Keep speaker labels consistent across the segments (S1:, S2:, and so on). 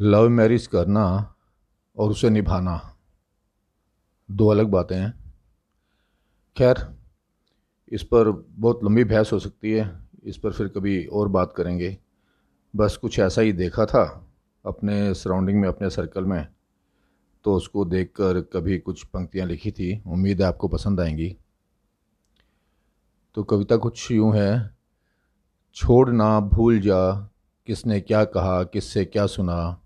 S1: Love marriage करना और उसे निभाना। दो अलग बातें हैं। खैर, इस पर बहुत लंबी बहस हो सकती है। इस पर फिर कभी और बात करेंगे। बस कुछ ऐसा ही देखा था अपने सराउंडिंग में, अपने सर्कल में। तो उसको देखकर कभी कुछ पंक्तियाँ लिखी थी। उम्मीद है आपको पसंद आएँगी। तो कविता कुछ यूँ है, छोड़ ना भूल जा, किसने क्या कहा, किससे क्या सुना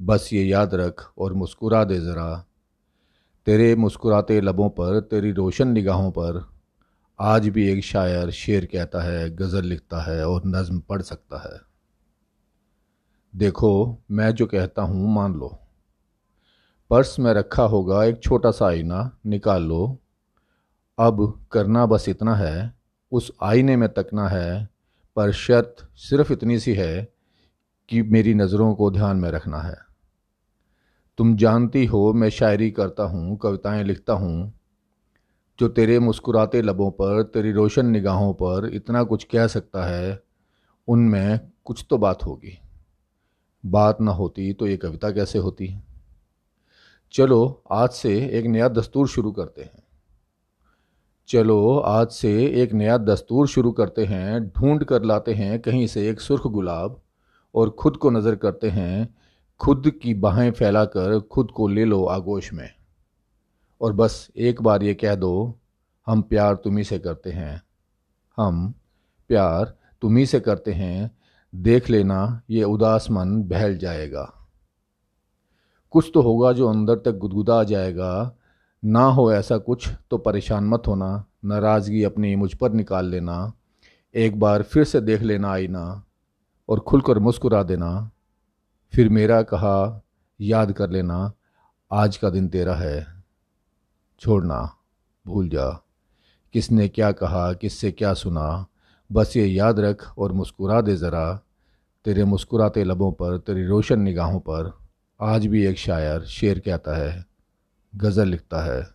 S1: बस ये याद रख और मुस्कुरा दे ज़रा। तेरे मुस्कुराते लबों पर, तेरी रोशन निगाहों पर, आज भी एक शायर शेर कहता है, गज़ल लिखता है और नज़म पढ़ सकता है। देखो, मैं जो कहता हूँ मान लो। पर्स में रखा होगा एक छोटा सा आईना, निकाल लो। अब करना बस इतना है, उस आईने में तकना है, पर शर्त सिर्फ़ इतनी सी है कि मेरी नज़रों को ध्यान में रखना है। तुम जानती हो, मैं शायरी करता हूँ, कविताएँ लिखता हूँ, जो तेरे मुस्कुराते लबों पर, तेरी रोशन निगाहों पर इतना कुछ कह सकता है, उनमें कुछ तो बात होगी। बात ना होती तो ये कविता कैसे होती? चलो, आज से एक नया दस्तूर शुरू करते हैं। चलो, आज से एक नया दस्तूर शुरू करते हैं, ढूंढ कर लाते हैं कहीं से एक सुर्ख गुलाब और ख़ुद को नज़र करते हैं, खुद की बाहें फैलाकर खुद को ले लो आगोश में। और बस एक बार ये कह दो, हम प्यार तुम्ही से करते हैं। हम प्यार तुम्ही से करते हैं, देख लेना ये उदास मन बहल जाएगा। कुछ तो होगा जो अंदर तक गुदगुदा जाएगा, ना हो ऐसा कुछ तो परेशान मत होना, नाराज़गी अपनी मुझ पर निकाल लेना, एक बार फिर से देख लेना आईना। और खुलकर मुस्कुरा देना। फिर मेरा कहा, याद कर लेना, आज का दिन तेरा है। छोड़ना, भूल जा। किसने क्या कहा, किससे क्या सुना, बस ये याद रख और मुस्कुरा दे ज़रा। तेरे मुस्कुराते लबों पर, तेरी रोशन निगाहों पर, आज भी एक शायर शेर कहता है, गज़ल लिखता है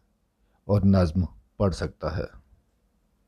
S1: और नज़म पढ़ सकता है।